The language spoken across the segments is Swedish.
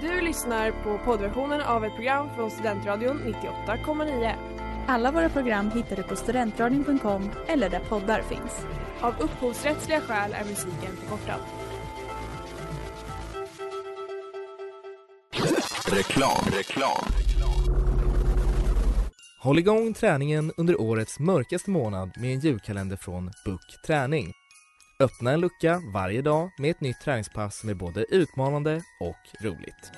Du lyssnar på poddversionen av ett program från Studentradion 98,9. Alla våra program hittar du på studentradion.com eller där poddar finns. Av upphovsrättsliga skäl är musiken förkortad. Reklam, reklam. Håll igång träningen under årets mörkaste månad med en julkalender från Book Träning. Öppna en lucka varje dag med ett nytt träningspass som är både utmanande och roligt.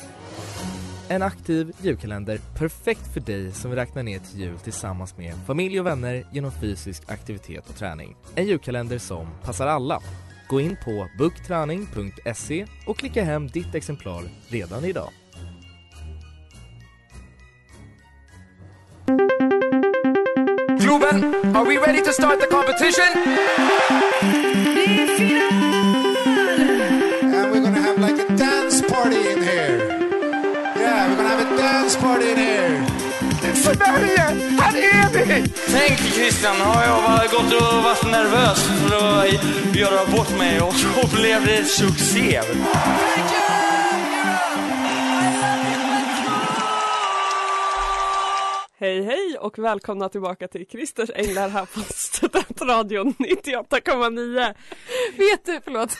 En aktiv julkalender perfekt för dig som vill räkna ner till jul tillsammans med familj och vänner genom fysisk aktivitet och träning. En julkalender som passar alla. Gå in på bookträning.se och klicka hem ditt exemplar redan idag. Globen, are we ready to start the competition? Sverige, här är vi! Tänk Christian, har jag bara gått och varit nervös för att göra bort mig och så blev det succé. Hej hej och välkomna tillbaka till Christers Änglar här på Studentradion 98,9. Vet du, förlåt.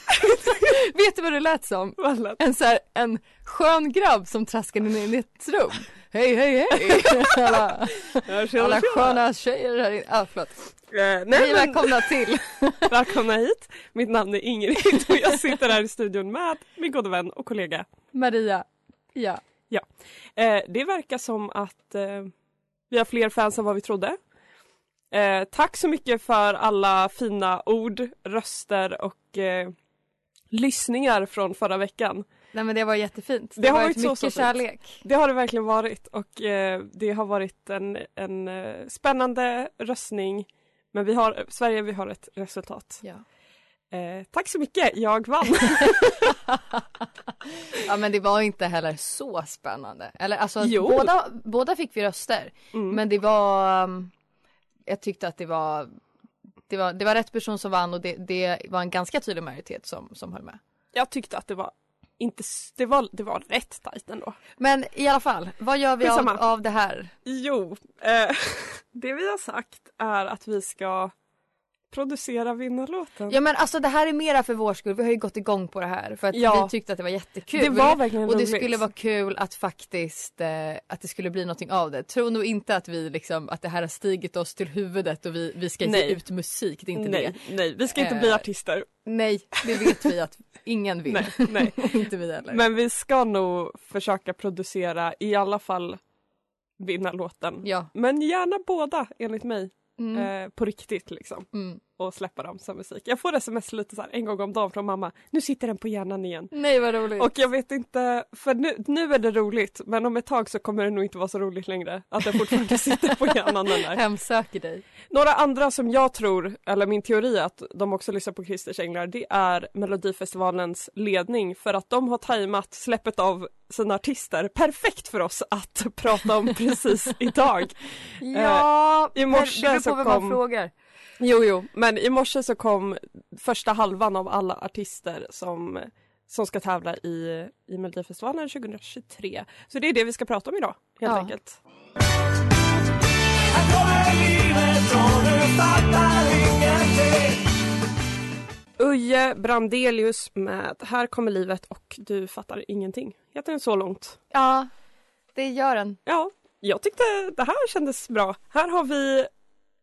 Vet du vad det lät som? Vad lät- En så här, en skön grabb som traskade in i ett rum. Hej, hej, hej! Alla, Ja, alla sköna tjejer här inne. Ah, förlåt. Eh, nej, Hej, välkomna till. välkomna hit. Mitt namn är Ingrid och jag sitter här i studion med min gode vän och kollega. Maria. Ja. Eh, det verkar som att eh, vi har fler fans än vad vi trodde. Eh, tack så mycket för alla fina ord, röster och eh, lyssningar från förra veckan. Nej men det var jättefint. Det har var varit så, mycket så fint. kärlek. Det har det verkligen varit och eh, det har varit en, en eh, spännande röstning. Men vi har, Sverige, vi har ett resultat. Ja. Eh, tack så mycket, jag vann! ja men det var inte heller så spännande. Eller alltså Jo. båda, båda fick vi röster. Mm. Men det var, um, jag tyckte att det var, det var, det var rätt person som vann och det, det var en ganska tydlig majoritet som, som höll med. Jag tyckte att det var inte, det var, det var rätt tajt ändå. Men i alla fall, vad gör vi av, av det här? Jo, eh, det vi har sagt är att vi ska producera vinnarlåten. Ja men alltså det här är mera för vår skull, vi har ju gått igång på det här för att Ja. vi tyckte att det var jättekul. det var verkligen och det roligt. skulle vara kul att faktiskt, eh, att det skulle bli någonting av det. Tro nog inte att vi liksom, att det här har stigit oss till huvudet och vi, vi ska ge Nej. ut musik, det är inte nej, det. nej, vi ska inte Eh, bli artister. Nej, det vet vi att ingen vill. Nej, nej. Inte vi heller. Men vi ska nog försöka producera i alla fall vinnarlåten. Ja. Men gärna båda enligt mig. Mm. Eh, på riktigt liksom. Mm. Och släppa dem som musik. Jag får sms lite så en gång om dagen från mamma. Nu sitter den på hjärnan igen. Nej vad roligt. Och jag vet inte, för nu, nu är det roligt men om ett tag så kommer det nog inte vara så roligt längre. Att den fortfarande sitter på hjärnan den där. Hemsöker dig. Några andra som jag tror, eller min teori att de också lyssnar på Christers Änglar, det är Melodifestivalens ledning för att de har tajmat släppet av sina artister perfekt för oss att prata om precis idag. Ja, i morse det beror på vem kom- man frågar. Jo, jo, men i morse så kom första halvan av alla artister som, som ska tävla i, i Melodifestivalen 2023. Så det är det vi ska prata om idag, helt Ja. enkelt. Uje Brandelius med Här kommer livet och du fattar ingenting. Heter den så långt? Ja, det gör den. Ja, jag tyckte det här kändes bra. Här har vi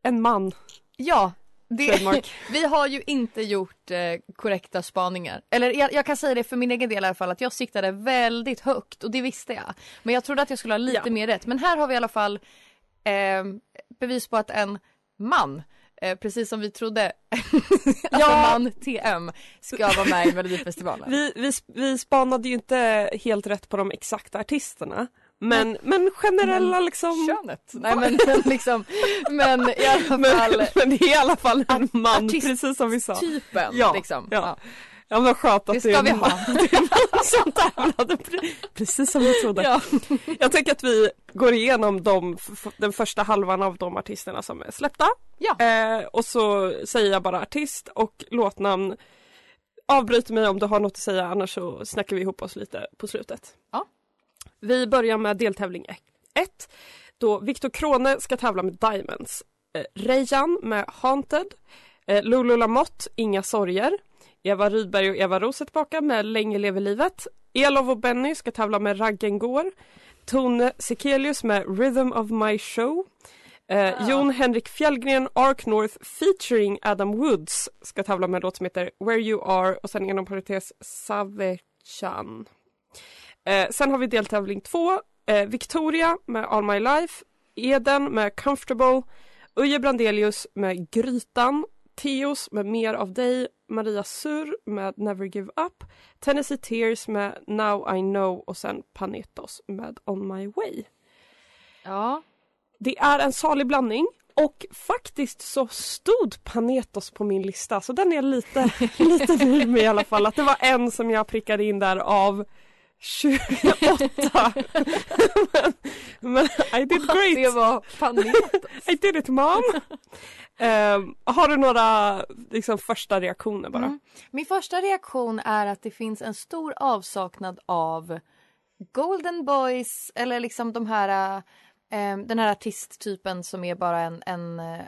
en man. Ja, det, vi har ju inte gjort eh, korrekta spaningar. Eller jag, jag kan säga det för min egen del i alla fall att jag siktade väldigt högt och det visste jag. Men jag trodde att jag skulle ha lite Ja. mer rätt. Men här har vi i alla fall eh, bevis på att en man Eh, precis som vi trodde att en man TM ska vara med i Melodifestivalen. Vi, vi, vi spanade ju inte helt rätt på de exakta artisterna. Men, men generella liksom... Könet. Nej men, men liksom, men i alla fall Men, men det är i alla fall en man, artist- precis som vi sa. typen Ja, liksom. ja. Ja men skönt att Det det, ska är vi en man. Det som tävlade. Pre- Precis som vi trodde. Ja. Jag tänker att vi går igenom de, den första halvan av de artisterna som är släppta. Ja. Eh, och så säger jag bara artist och låtnamn. Avbryt mig om du har något att säga annars så snackar vi ihop oss lite på slutet. Ja. Vi börjar med deltävling 1. Då Viktor Krone ska tävla med Diamonds. Eh, Rejan med Haunted. Eh, Lulu Lamotte, Inga sorger. Eva Rydberg och Eva Roos är tillbaka med Länge lever livet. Elov och Benny ska tävla med Raggen går. Tone Sekelius med Rhythm of my show. Eh, Jon Henrik Fjällgren, Ark North featuring Adam Woods ska tävla med en låt som heter Where You Are och sen inom parentes Savechan. Eh, sen har vi deltävling två. Eh, Victoria med All My Life. Eden med Comfortable. Uje Brandelius med Grytan. Teos med Mer av dig. Maria Sur med Never Give Up. Tennessee Tears med Now I Know och sen Panetos med On My Way. Ja. Det är en salig blandning och faktiskt så stod Panetos på min lista så den är lite, lite nöjd med i alla fall. Att det var en som jag prickade in där av 28. men, men I did great. Det var. I did it mom. Ehm, har du några liksom, första reaktioner bara? Mm. Min första reaktion är att det finns en stor avsaknad av Golden Boys eller liksom de här eh, den här artisttypen som är bara en, en, eh,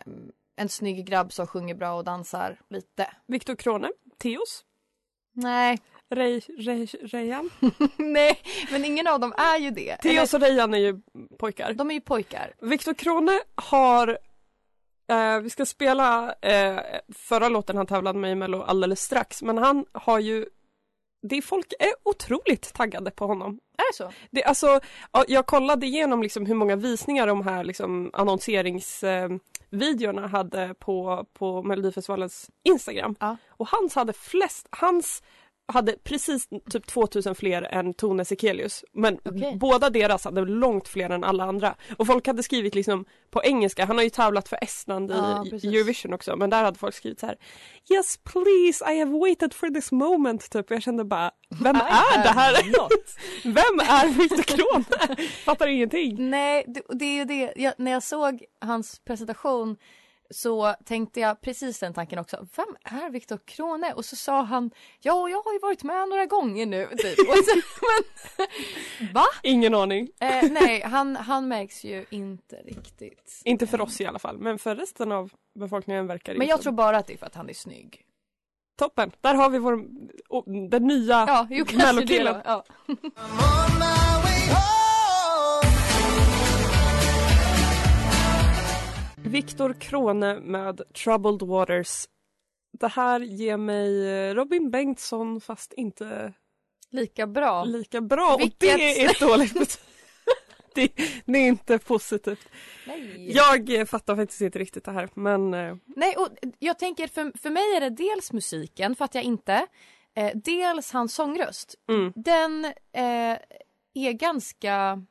en snygg grabb som sjunger bra och dansar lite. Viktor Krone, Teos, Nej, Rej, Rej, Rejan. nej, men ingen av dem är ju det. Teos och Rejan är ju pojkar. De är ju pojkar. Viktor Krone har eh, vi ska spela eh, förra låten han tävlade med i Mello alldeles strax men han har ju det folk är otroligt taggade på honom. Är det så? Det, alltså, ja, jag kollade igenom liksom hur många visningar de här liksom, annonseringsvideorna hade på, på Melodifestivalens Instagram. Ja. Och hans hade flest, hans hade precis typ 2000 fler än Tone Sekelius. Men Okej. båda deras hade långt fler än alla andra. Och folk hade skrivit liksom på engelska, han har ju tävlat för Estland i precis. Eurovision också, men där hade folk skrivit så här Yes please, I have waited for this moment typ. Och jag kände bara, vem I är det här? Vem är Viktor Krone? Fattar ingenting. Nej, det, det är ju det. Jag, när jag såg hans presentation så tänkte jag precis den tanken också. Vem är Viktor Krone? Och så sa han, ja, jag har ju varit med några gånger nu. Typ. Och så, men, va? Ingen aning. Eh, nej, han, han märks ju inte riktigt. Inte för oss i alla fall, men för resten av befolkningen verkar det Men jag som- tror bara att det är för att han är snygg. Toppen, där har vi vår, den nya Ja, Mellokillen. Ja. Viktor Krone med Troubled Waters. Det här ger mig eh, Robin Bengtsson fast inte Lika bra. lika bra och Vilket- det är ett dåligt betyg. det, det är inte positivt. Nej. Jag eh, fattar faktiskt inte riktigt det här men eh, Nej, och jag tänker för, för mig är det dels musiken, för att jag inte. Eh, dels hans sångröst. Mm. Den eh, är ganska...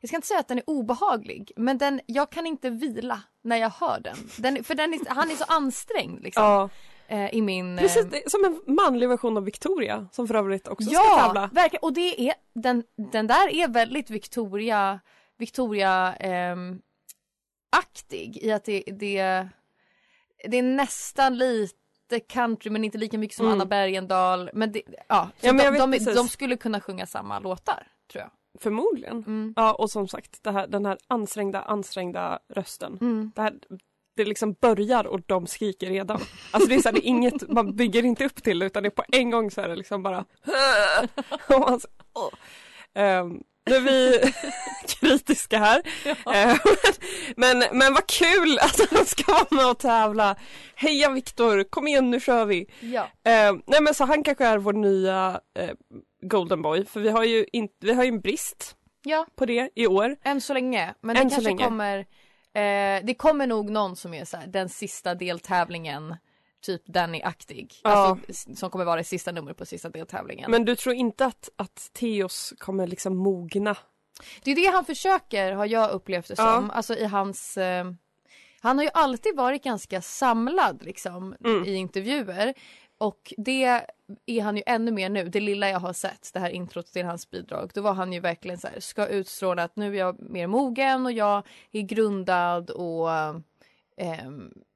Jag ska inte säga att den är obehaglig, men den, jag kan inte vila när jag hör den. den för den är, han är så ansträngd liksom, ja. eh, i min... eh, Precis, som en manlig version av Victoria som för övrigt också ska Ja, tävla. verkligen. Och det är, den, den där är väldigt Victoria, Victoria ehm, aktig i att det, det, det är nästan lite country men inte lika mycket som Mm. Anna Bergendahl. Men, det, ja, Ja, men de, de, de skulle kunna sjunga samma låtar tror jag. Förmodligen. Mm. Ja och som sagt här, den här ansträngda, ansträngda rösten. Mm. Det, här, det liksom börjar och de skriker redan. Alltså det är, så här, det är inget, man bygger inte upp till det utan det är på en gång så är det liksom bara man så, åh. Ehm, nu är vi kritiska här. Ehm, men, men vad kul att han ska vara med och tävla. Heja Viktor, kom igen nu kör vi. Ja. Ehm, nej men så han kanske är vår nya eh, Golden Boy för vi har ju, in, vi har ju en brist ja, på det i år. än så länge. Men Än det kanske länge. kommer eh, Det kommer nog någon som är så här, den sista deltävlingen Typ Danny-aktig. Ja. Alltså, som kommer vara det sista numret på sista deltävlingen. Men du tror inte att, att Theos kommer liksom mogna? Det är det han försöker har jag upplevt det som. Ja. Alltså i hans... Eh, han har ju alltid varit ganska samlad liksom Mm. i intervjuer. Och det är han ju ännu mer nu. Det lilla jag har sett, det här introt till hans bidrag. Då var han ju verkligen så här, ska utstråla att nu är jag mer mogen och jag är grundad och eh,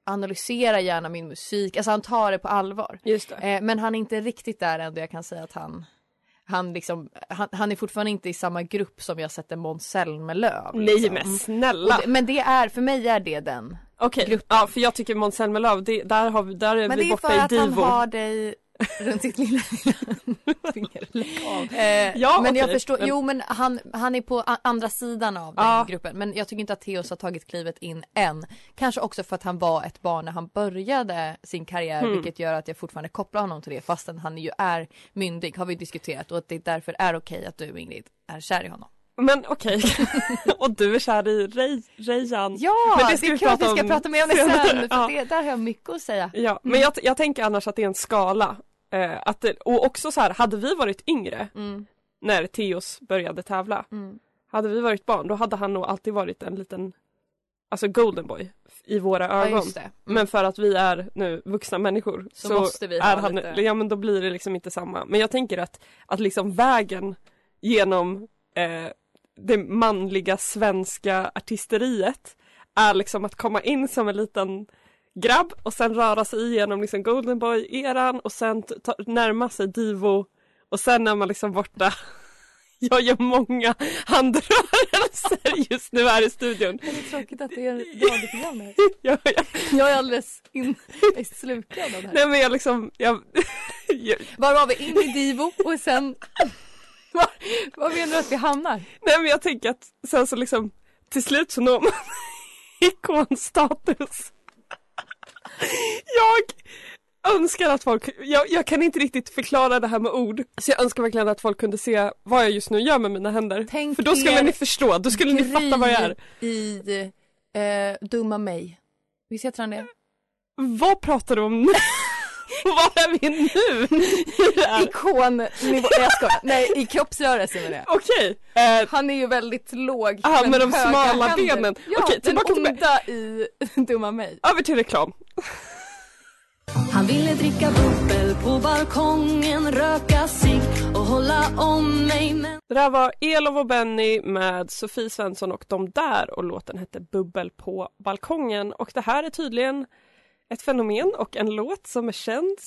analyserar gärna min musik. Alltså han tar det på allvar. Just. Eh, men han är inte riktigt där ändå jag kan säga att han han, liksom, han, han är fortfarande inte i samma grupp som jag sätter Måns Zelmerlöw. Nej liksom. men snälla! Det, men det är, för mig är det den. Okej, ja för jag tycker Måns Zelmerlöw, där, har vi, där är Men vi det är borta för i att han divo. har dig runt sitt lilla finger. Eh, Ja, men jag okej. förstår, Men- jo men han, han är på andra sidan av den Ja. gruppen. Men jag tycker inte att Theoz har tagit klivet in än. Kanske också för att han var ett barn när han började sin karriär Hmm. vilket gör att jag fortfarande kopplar honom till det fastän han ju är myndig har vi diskuterat och att det därför är okej att du Ingrid är kär i honom. Men okej, och du är kär i Ray, Rayan. Ja, Men det, det ska är vi klart vi ska om prata mer om det sen. För Ja. det, där har jag mycket att säga. Ja, men jag, jag tänker annars att det är en skala. Eh, att det, och också så här, hade vi varit yngre Mm. när Theos började tävla, Mm. hade vi varit barn då hade han nog alltid varit en liten, alltså golden boy i våra Ja, ögon. det. Mm. Men för att vi är nu vuxna människor Så måste vi är han, lite- ja men då blir det liksom inte samma. Men jag tänker att, att liksom vägen genom eh, det manliga svenska artisteriet är liksom att komma in som en liten grabb och sen röra sig igenom liksom Golden Boy-eran och sen ta, närma sig Divo och sen är man liksom borta. Jag gör många handrörelser just nu här i studion. Det är tråkigt att det är radioprogram här. Jag, jag, Jag är alldeles in, jag är slukad av det här. nej men jag liksom, jag, jag, Var var vi? In i Divo och sen... Var, var menar du att vi hamnar? nej men jag tänker att sen så liksom till slut så når man ikonstatus. Jag önskar att folk, jag, jag kan inte riktigt förklara det här med ord. Så jag önskar verkligen att folk kunde se vad jag just nu gör med mina händer. Tänk För då skulle ni förstå, då skulle ni fatta vad jag är. I eh, Dumma mig. Visst heter han det? Vad pratar du om nu? Var är vi nu? I det här? Ikonnivå, nej jag skojar. Nej i kroppsrörelse med det. Okej, eh, Han är ju väldigt låg men med de smala händer. benen. Ja, Okej, tillbaka den till- onda i Dumma mig. över till reklam. Han ville dricka bubbel på balkongen, röka sig och hålla om mig men Det där var Elof och Benny med Sofie Svensson och de där och låten hette Bubbel på balkongen och det här är tydligen ett fenomen och en låt som är känd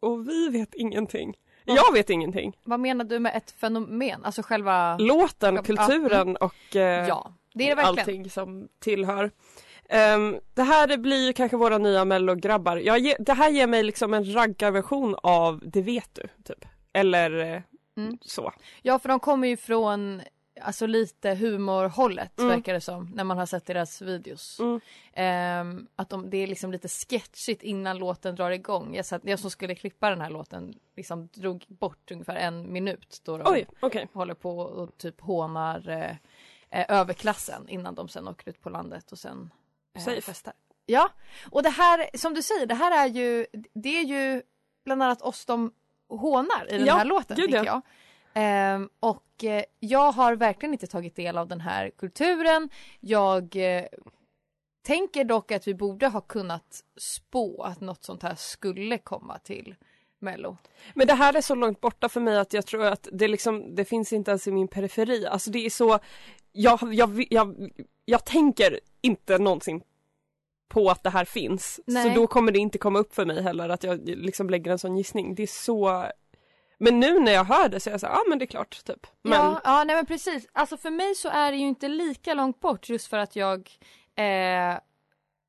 och vi vet ingenting. Jag vet ingenting. Vad menar du med ett fenomen? Alltså själva... Låten, kulturen och eh, Ja, det är det verkligen. allting som tillhör. Ehm, det här blir ju kanske våra nya mellograbbar. Ge, det här ger mig liksom en raggarversion av Det vet du, typ. Eller eh, Mm. så. Ja, för de kommer ju från alltså lite humorhållet Mm. verkar det som när man har sett deras videos. Mm. Ehm, att de, det är liksom lite sketchigt innan låten drar igång. Jag, satt, jag som skulle klippa den här låten liksom drog bort ungefär en minut då de Oj, okej. håller på och typ hånar eh, eh, överklassen innan de sen åker ut på landet och sen eh, Safe. festar. Ja, och det här som du säger, det här är ju, det är ju bland annat oss de hånar i den Ja, här låten gud, tycker ja. jag. Ehm, och eh, jag har verkligen inte tagit del av den här kulturen. Jag eh, tänker dock att vi borde ha kunnat spå att något sånt här skulle komma till Mello. Men det här är så långt borta för mig att jag tror att det liksom, det finns inte ens i min periferi. Alltså det är så, jag, jag, jag, jag tänker inte någonsin på att det här finns. Nej. Så då kommer det inte komma upp för mig heller att jag liksom lägger en sån gissning. Det är så Men nu när jag hör det så är jag så ja ah, men det är klart typ. Men Ja, ja nej men precis. Alltså för mig så är det ju inte lika långt bort just för att jag eh,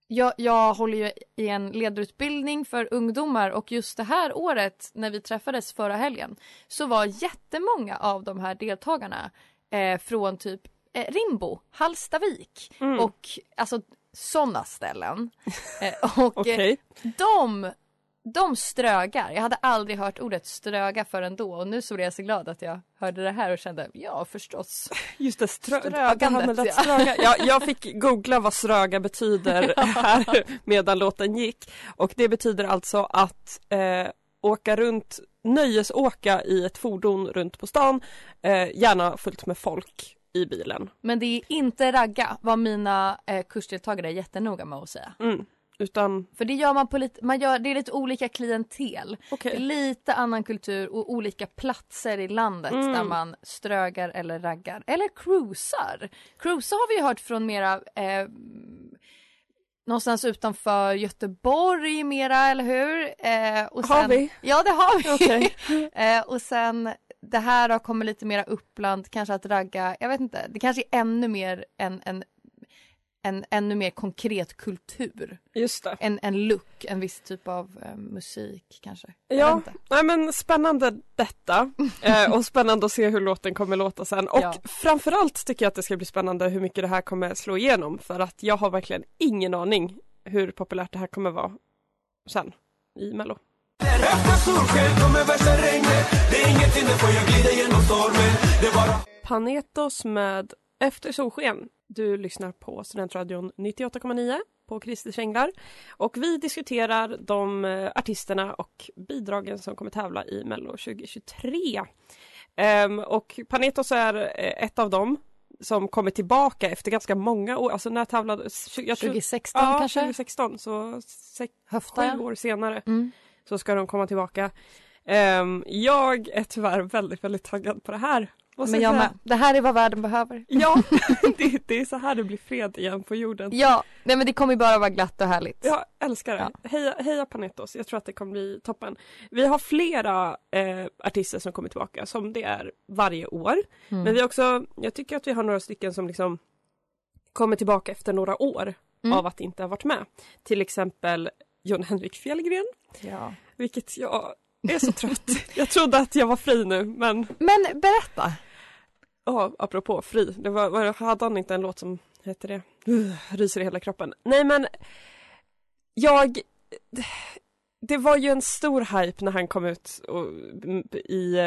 jag, jag håller ju i en ledarutbildning för ungdomar och just det här året när vi träffades förra helgen så var jättemånga av de här deltagarna eh, från typ eh, Rimbo, Hallstavik Mm. och alltså sådana ställen. Eh, och eh, de, de strögar. Jag hade aldrig hört ordet ströga förrän då och nu så blev jag så glad att jag hörde det här och kände ja förstås. Just det, strö- Strögandet, ja. ströga. Ja, jag fick googla vad ströga betyder här medan låten gick. Och det betyder alltså att eh, åka runt, nöjesåka i ett fordon runt på stan, eh, gärna fullt med folk i bilen. Men det är inte ragga vad mina eh, kursdeltagare jättenoga med att säga. Mm. Utan, För det gör man på lite, man gör, det är lite olika klientel. okej. Lite annan kultur och olika platser i landet Mm. där man strögar eller raggar. Eller cruisar. Cruisa har vi hört från mera eh, någonstans utanför Göteborg mera, eller hur? Eh, och Har vi? Ja, det har vi. Okej. eh, och sen det här har kommit lite mera Uppland, kanske att ragga, jag vet inte, det kanske är ännu mer en, en, en ännu mer konkret kultur. Just det. En, en look, en viss typ av eh, musik kanske. Ja, nej men spännande detta eh, och spännande att se hur låten kommer låta sen och Ja. framförallt tycker jag att det ska bli spännande hur mycket det här kommer slå igenom för att jag har verkligen ingen aning hur populärt det här kommer vara sen i mello. Panetos med Efter solsken. Du lyssnar på Studentradion 98,9 på Kristers Änglar. Och vi diskuterar de eh, artisterna och bidragen som kommer tävla i Mello 2023. Ehm, och Panetos är eh, ett av dem som kommer tillbaka efter ganska många år. Alltså när tävlade... Jag tror- 2016 ja, kanske? 2016, så sex, sju år senare Mm. så ska de komma tillbaka. Ehm, jag är tyvärr väldigt, väldigt taggad på det här. Men jag med. Det här är vad världen behöver. Ja, det, det är så här det blir fred igen på jorden. Ja, nej men det kommer bara vara glatt och härligt. Jag älskar det. Heja, heja Panetos, jag tror att det kommer bli toppen. Vi har flera eh, artister som kommer tillbaka som det är varje år. Mm. Men vi också, jag tycker att vi har några stycken som liksom kommer tillbaka efter några år Mm. av att inte ha varit med. Till exempel Jon Henrik Fjällgren, Ja. vilket jag är så trött. jag trodde att jag var fri nu men Men berätta. Ja, apropå fri. Det var, var, hade han inte en låt som hette det? Ryser i hela kroppen. Nej men jag det var ju en stor hype när han kom ut och, i,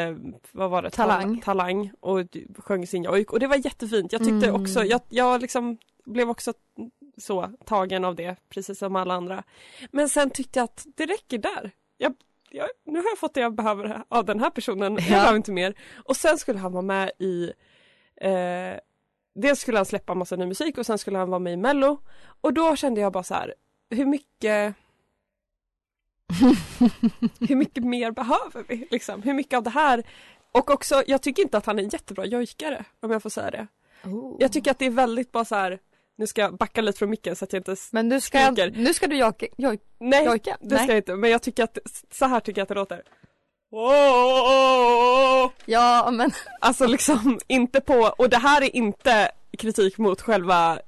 vad var det? Talang. Talang och sjöng sin jojk och det var jättefint. Jag tyckte Mm. också, jag, jag liksom blev också så tagen av det, precis som alla andra. Men sen tyckte jag att det räcker där. Jag, jag, nu har jag fått det jag behöver av den här personen, jag Ja. behöver inte mer. Och sen skulle han vara med i eh, Dels skulle han släppa massa ny musik och sen skulle han vara med i mello. Och då kände jag bara så här, hur mycket hur mycket mer behöver vi? Liksom? Hur mycket av det här? Och också, jag tycker inte att han är en jättebra jojkare, om jag får säga det. Jag tycker att det är väldigt bara så här. nu ska jag backa lite från micken så att jag inte Men nu ska, skriker. nu ska du jojka. joj- Nej, jojka? det Nej. ska jag inte. Men jag tycker att, så här tycker jag att det låter. Oh! Ja, men Alltså liksom inte på, och det här är inte kritik mot själva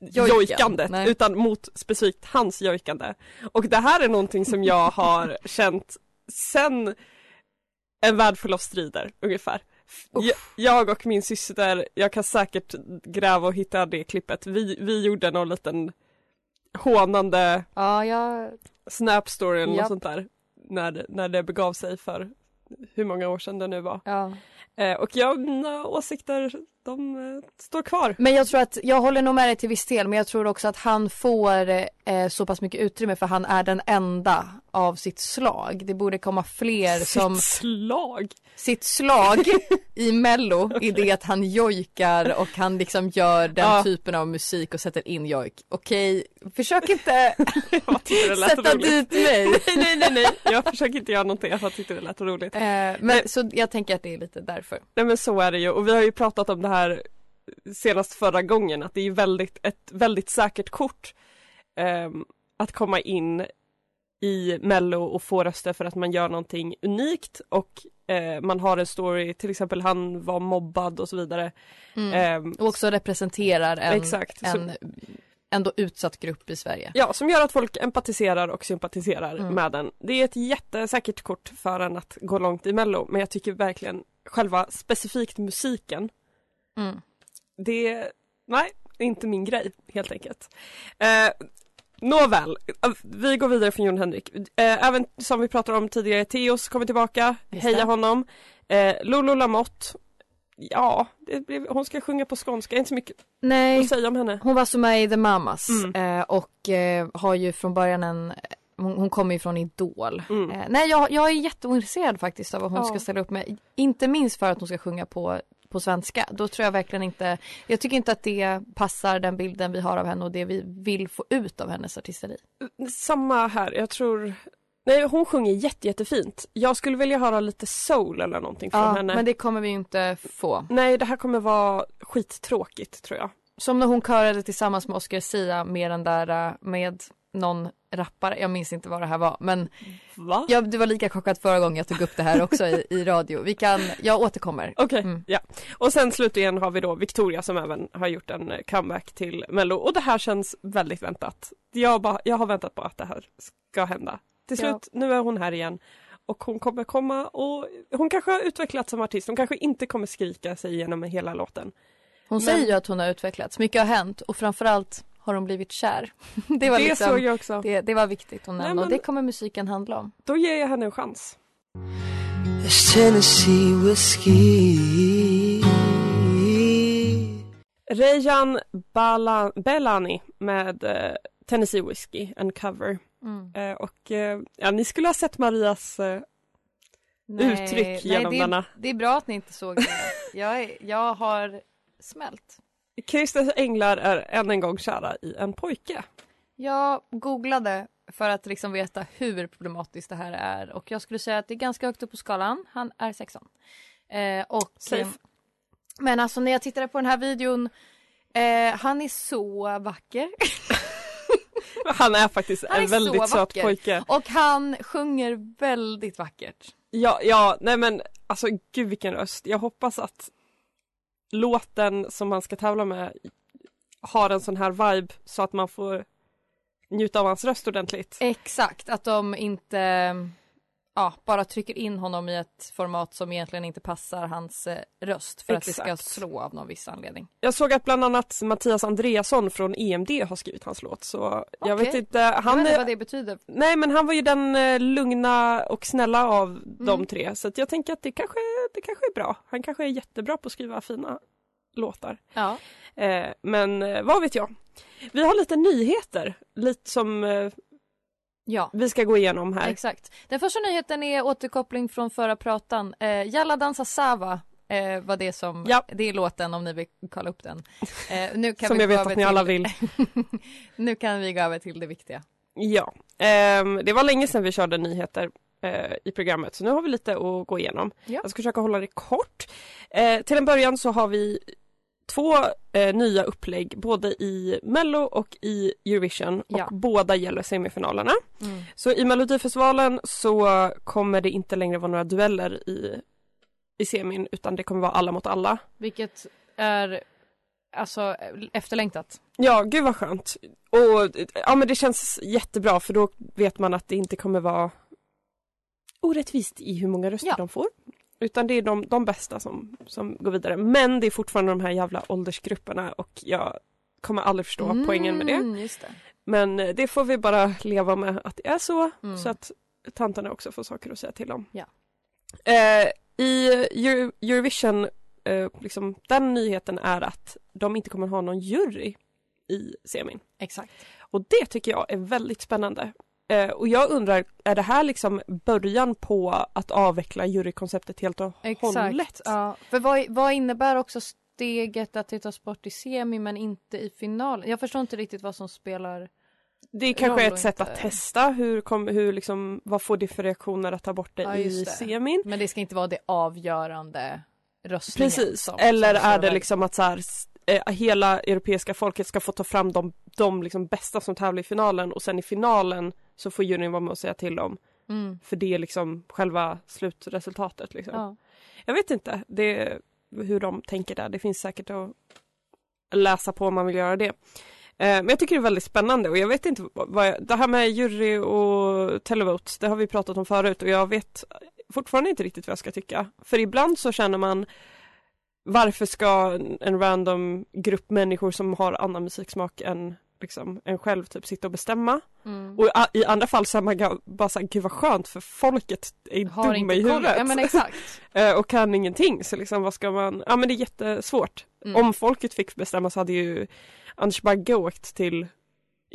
Jojken, jojkandet nej. utan mot specifikt hans jojkande. Och det här är någonting som jag har känt sen en värld full av strider ungefär. Jag, jag och min syster, jag kan säkert gräva och hitta det klippet, vi, vi gjorde någon liten hånande ja, jag... snap-story eller något Japp. sånt där när, när det begav sig för hur många år sedan det nu var. Ja. Eh, och jag, mina åsikter, de eh, står kvar. Men jag tror att, jag håller nog med dig till viss del men jag tror också att han får eh, så pass mycket utrymme för han är den enda av sitt slag. Det borde komma fler som Sitt slag! sitt slag i mello i det att han jojkar och han liksom gör den Ja. typen av musik och sätter in jojk. Okej, försök inte sätta roligt. dit mig. Nej, nej, nej, nej. Jag försöker inte göra någonting, jag tyckte det lät roligt. Eh, men så jag tänker att det är lite därför. Nej men så är det ju och vi har ju pratat om det här senast förra gången att det är väldigt, ett väldigt säkert kort ehm, att komma in i mello och få röster för att man gör någonting unikt och eh, man har en story, till exempel han var mobbad och så vidare. Ehm, Och också representerar en, Exakt. Så- en ändå utsatt grupp i Sverige. Ja, som gör att folk empatiserar och sympatiserar Mm. med den. Det är ett jättesäkert kort för en att gå långt i mello men jag tycker verkligen själva specifikt musiken Mm. det, nej, inte min grej helt enkelt. Eh, nåväl, eh, vi går vidare från Jon Henrik. Eh, även som vi pratade om tidigare, Theos kommer tillbaka, Just heja det. honom. Eh, Lolo Lamotte, ja, det blev, hon ska sjunga på skånska, inte så mycket Nej, att säga om henne. hon var som med i The Mamas Mm. eh, och eh, har ju från början en hon, hon kommer ju från Idol. Mm. Eh, nej jag, jag är jätteointresserad faktiskt av vad hon Ja. ska ställa upp med. Inte minst för att hon ska sjunga på, på svenska. Då tror jag verkligen inte, jag tycker inte att det passar den bilden vi har av henne och det vi vill få ut av hennes artisteri. Samma här, jag tror Nej hon sjunger jätte, jättefint. Jag skulle vilja höra lite soul eller någonting från Ja, henne. men det kommer vi ju inte få. Nej det här kommer vara skittråkigt tror jag. Som när hon körade tillsammans med Oscar Sia med den där eh, med någon rappare. Jag minns inte vad det här var men Va? ja, du var lika chockad förra gången jag tog upp det här också i, i radio. Vi kan, jag återkommer. Okej, Mm. ja. Och sen slutligen har vi då Victoria som även har gjort en eh, comeback till Mello och det här känns väldigt väntat. Jag, bara, jag har väntat på att det här ska hända. Till Ja. slut, nu är hon här igen och hon kommer komma och hon kanske har utvecklats som artist. Hon kanske inte kommer skrika sig igenom hela låten. Hon Men- säger ju att hon har utvecklats, mycket har hänt och framförallt har hon blivit kär. Det var, det liksom, såg jag också. det, det var viktigt att Nej, nämna men- och det kommer musiken handla om. Då ger jag henne en chans. Rejan Bala- Bellani med eh, Tennessee Whiskey, en cover. Mm. Eh, och eh, ja, ni skulle ha sett Marias eh, uttryck genom det, denna. Det är bra att ni inte såg det. Jag, är, jag har smält. Christer Änglar är än en gång kära i en pojke. Jag googlade för att liksom veta hur problematiskt det här är och jag skulle säga att det är ganska högt upp på skalan. Han är 16. Eh, och, Safe. eh, men alltså när jag tittade på den här videon, eh, han är så vacker. Han är faktiskt Han är en väldigt söt pojke. Och han sjunger väldigt vackert. Ja, ja, nej men alltså gud vilken röst. Jag hoppas att låten som han ska tävla med har en sån här vibe så att man får njuta av hans röst ordentligt. Exakt, att de inte ja, bara trycker in honom i ett format som egentligen inte passar hans eh, röst för att det ska Exakt. slå av någon viss anledning. Jag såg att bland annat Mattias Andreasson från EMD har skrivit hans låt så jag Okej. vet inte. Jag Han vet inte vad det betyder. nej men han var ju den eh, lugna och snälla av de Mm. tre så att jag tänker att det kanske, det kanske är bra. Han kanske är jättebra på att skriva fina låtar. Ja. Eh, men eh, vad vet jag. Vi har lite nyheter, lite som eh, ja. vi ska gå igenom här. Exakt. Den första nyheten är återkoppling från förra pratan. Eh, Jalla dansa Sava eh, var det som, Ja. det är låten om ni vill kolla upp den. Eh, nu kan Som vi jag vet att ni alla till- vill. nu kan vi gå över till det viktiga. Ja, ehm, det var länge sedan vi körde nyheter eh, i programmet så nu har vi lite att gå igenom. Ja. Jag ska försöka hålla det kort. Eh, till en början så har vi två eh, nya upplägg både i Mello och i Eurovision Ja. och båda gäller semifinalerna. Mm. Så i Melodifestivalen så kommer det inte längre vara några dueller i, i semin utan det kommer vara alla mot alla. Vilket är alltså efterlängtat. Ja, gud vad skönt. Och ja men det känns jättebra för då vet man att det inte kommer vara orättvist i hur många röster Ja. de får. Utan det är de, de bästa som, som går vidare. Men det är fortfarande de här jävla åldersgrupperna och jag kommer aldrig förstå poängen med det. Mm, det. Men eh, det får vi bara leva med att det är så. Mm. Så att tanterna också får saker att säga till om. Ja. Eh, I Euro- Eurovision, eh, liksom, den nyheten är att de inte kommer ha någon jury i semin. Exakt. Och det tycker jag är väldigt spännande. Eh, och jag undrar, är det här liksom början på att avveckla jurykonceptet helt och hållet? Exakt. Ja. För vad, vad innebär också steget att det tas bort i semi men inte i finalen? Jag förstår inte riktigt vad som spelar Det är kanske ett sätt inte- att testa hur, kom, hur liksom, vad får det för reaktioner att ta bort det Ja, i det. semin. Men det ska inte vara det avgörande röstningen. Precis, som- eller som är det liksom att så här, eh, hela europeiska folket ska få ta fram de, de liksom bästa som tävlar i finalen och sen i finalen så får juryn vara med och säga till om. Mm. För det är liksom själva slutresultatet. Liksom. Ja. Jag vet inte det, hur de tänker där. Det finns säkert att läsa på om man vill göra det. Eh, Men jag tycker det är väldigt spännande och jag vet inte vad jag, det här med jury och televote, det har vi pratat om förut och jag vet fortfarande inte riktigt vad jag ska tycka. För ibland så känner man varför ska en- random grupp människor som har annan musiksmak än liksom, en själv typ sitta och bestämma. Mm. Och i- andra fall så är man bara såhär, gud vad skönt för folket är Har dumma i huvudet. Ja. Eh, och kan ingenting så liksom vad ska man, ja men det är jättesvårt. Mm. Om folket fick bestämma så hade ju Anders Bagge åkt till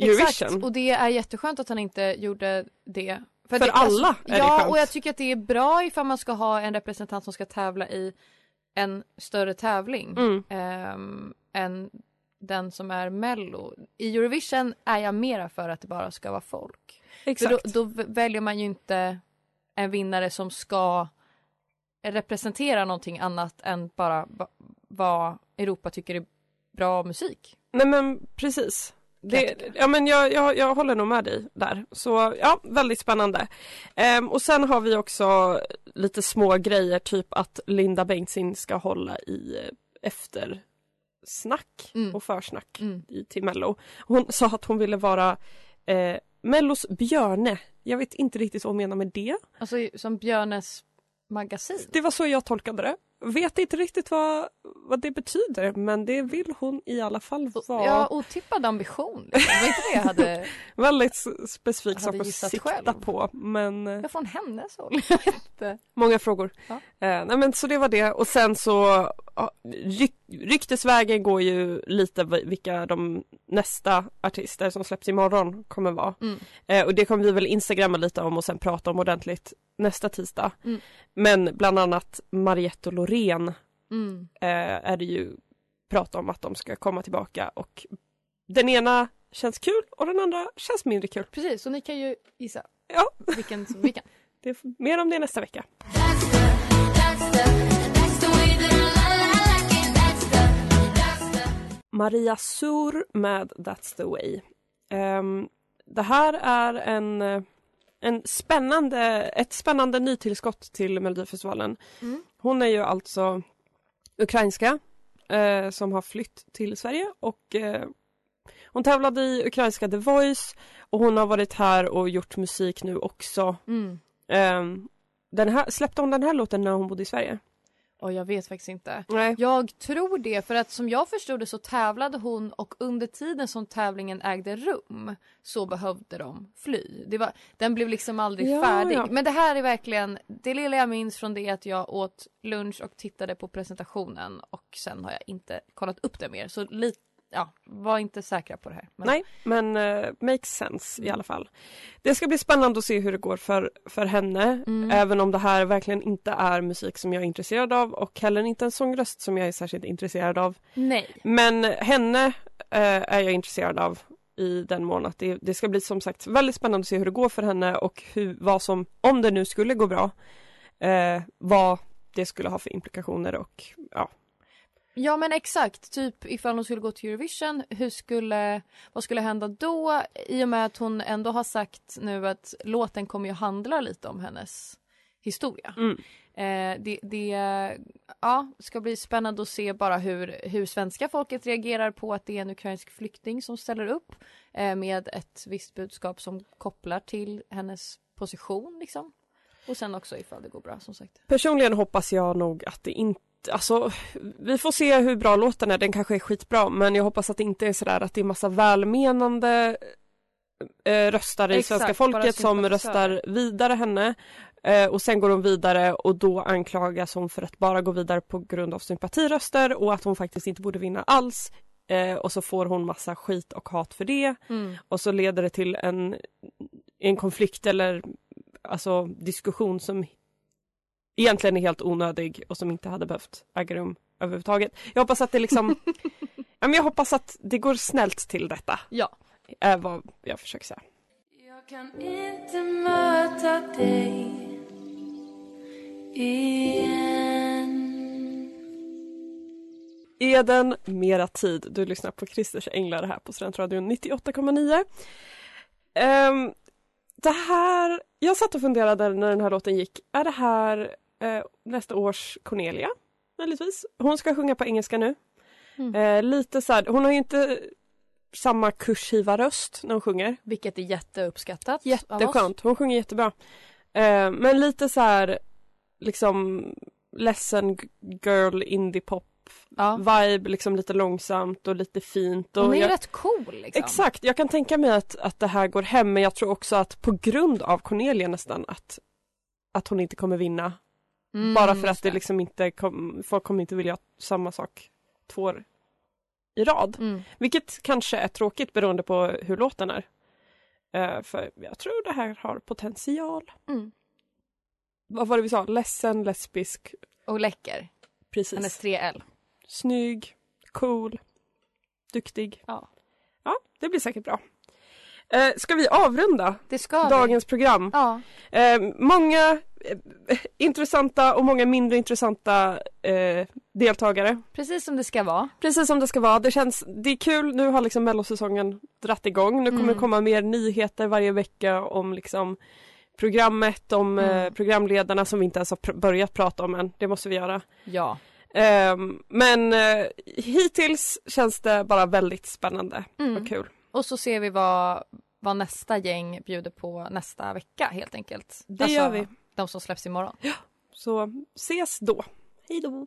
Eurovision. Exakt, och det är jätteskönt att han inte gjorde det. För det, alla är det Ja, skönt. och jag tycker att det är bra ifall man ska ha en representant som ska tävla i en större tävling Mm. ehm, än den som är mello. I Eurovision är jag mera för att det bara ska vara folk. Exakt. Då, då väljer man ju inte en vinnare som ska representera någonting annat än bara va- vad Europa tycker är bra musik. Nej men precis. Det, ja men jag, jag, jag håller nog med dig där. Så ja, väldigt spännande. Ehm, och sen har vi också lite små grejer, typ att Linda Bengtzing ska hålla i eh, eftersnack Mm. och försnack Mm. i, till Mello. Hon sa att hon ville vara eh, Mellos Björne. Jag vet inte riktigt vad hon menar med det. Alltså som Björnes magasin. Det var så jag tolkade det. Vet inte riktigt vad, vad det betyder men det vill hon i alla fall vara. Ja, otippad ambition. Liksom. Det var inte det jag hade... Väldigt specifik sak att sikta själv. på men eh, Jag från hennes håll. Många frågor. Ja. Eh, nej men så det var det och sen så ryk, ryktesvägen går ju lite vi- vilka de nästa artister som släpps imorgon kommer vara. Mm. Eh, och det kommer vi väl instagramma lite om och sen prata om ordentligt nästa tisdag. Mm. Men bland annat Mariette och Loreen Mm. eh, är det ju prat om att de ska komma tillbaka och den ena känns kul och den andra känns mindre kul. Precis, så ni kan ju gissa Ja, vilken som vilken. det är mer om det nästa vecka. Maria Sur med That's the way. Ehm, det här är en, eh, en spännande, ett spännande nytillskott till Melodifestivalen. Mm. Hon är ju alltså ukrainska eh, som har flytt till Sverige och eh, hon tävlade i ukrainska The Voice och hon har varit här och gjort musik nu också. Mm. Ehm, den här, släppte hon den här låten när hon bodde i Sverige? Och jag vet faktiskt inte. Nej. Jag tror det, för att som jag förstod det så tävlade hon och under tiden som tävlingen ägde rum så behövde de fly. Det var, den blev liksom aldrig Ja, färdig. ja. Men det här är verkligen, det lilla jag minns från det är att jag åt lunch och tittade på presentationen och sen har jag inte kollat upp det mer. Så lite, ja, var inte säkra på det här. Men, Nej, men uh, makes sense i alla fall. Det ska bli spännande att se hur det går för, för henne, Mm. även om det här verkligen inte är musik som jag är intresserad av och heller inte en sångröst som jag är särskilt intresserad av. Nej. Men henne eh, är jag intresserad av i den mån att det, det ska bli som sagt väldigt spännande att se hur det går för henne och hur, vad som, om det nu skulle gå bra, eh, vad det skulle ha för implikationer och ja, Ja men exakt, typ ifall hon skulle gå till Eurovision, hur skulle, vad skulle hända då? I och med att hon ändå har sagt nu att låten kommer ju handla lite om hennes historia. Mm. Eh, det, det ja, ska bli spännande att se bara hur, hur svenska folket reagerar på att det är en ukrainsk flykting som ställer upp eh, med ett visst budskap som kopplar till hennes position liksom. Och sen också ifall det går bra som sagt. Personligen hoppas jag nog att det inte Alltså, vi får se hur bra låten är, den kanske är skitbra men jag hoppas att det inte är sådär att det är massa välmenande eh, röstare i Exakt, svenska folket som röstar vidare henne eh, och sen går hon vidare och då anklagas hon för att bara gå vidare på grund av sympatiröster och att hon faktiskt inte borde vinna alls eh, och så får hon massa skit och hat för det Mm. och så leder det till en, en konflikt eller alltså diskussion som egentligen är helt onödig och som inte hade behövt äga rum överhuvudtaget. Jag hoppas att det liksom ja, men jag hoppas att det går snällt till detta. Ja. Är vad jag försöker säga. Jag kan inte möta dig igen Eden, mera tid. Du lyssnar på Christers Änglar här på Studentradion 98,9. Ehm, det här, jag satt och funderade när den här låten gick. Är det här eh, nästa års Cornelia? Möjligtvis. Hon ska sjunga på engelska nu. Mm. Eh, lite så här, hon har ju inte samma kursiva röst när hon sjunger. Vilket är jätteuppskattat. Jätteskönt, hon sjunger jättebra. Eh, men lite så här liksom ledsen girl indie pop Ja. vibe, liksom lite långsamt och lite fint. Och Hon är ju jag, rätt cool liksom. Exakt, jag kan tänka mig att, att det här går hem men jag tror också att på grund av Cornelia nästan att, att hon inte kommer vinna. Mm, Bara för att det liksom inte kom, folk kommer inte vilja ha samma sak två år i rad. Mm. Vilket kanske är tråkigt beroende på hur låten är. Eh, för jag tror det här har potential. Mm. Vad var det vi sa? Ledsen, lesbisk, Och läcker. precis. Hennes 3L. Snygg, cool, duktig. Ja. Ja, det blir säkert bra. Eh, ska vi avrunda ska vi. dagens program? Ja. Eh, många intressanta och många mindre intressanta eh, deltagare. Precis som det ska vara. Precis som det ska vara. Det känns, det är kul, nu har liksom mellosäsongen dratt igång. Nu kommer Mm. det komma mer nyheter varje vecka om liksom programmet, om Mm. eh, programledarna som vi inte ens har pr- börjat prata om än. Det måste vi göra. Ja. Ehm, men eh, hittills känns det bara väldigt spännande Mm. och kul. Och så ser vi vad, vad nästa gäng bjuder på nästa vecka helt enkelt. Alltså, Det gör vi. De som släpps imorgon. Ja, Så ses då. Hej då!